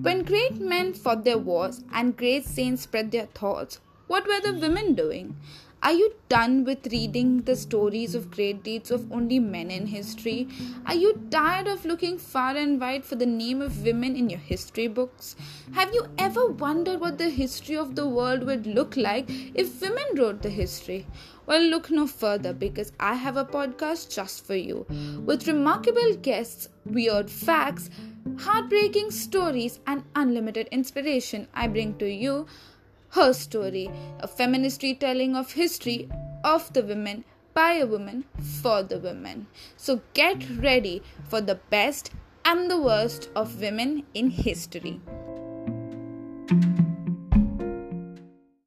When great men fought their wars and great saints spread their thoughts, what were the women doing? Are you done with reading the stories of great deeds of only men in history? Are you tired of looking far and wide for the name of women in your history books? Have you ever wondered what the history of the world would look like if women wrote the history? Well, look no further because I have a podcast just for you with remarkable guests, weird facts, heartbreaking stories, and unlimited inspiration. I bring to you her story, a feminist retelling of history of the women by a woman for the women. So get ready for the best and the worst of women in history.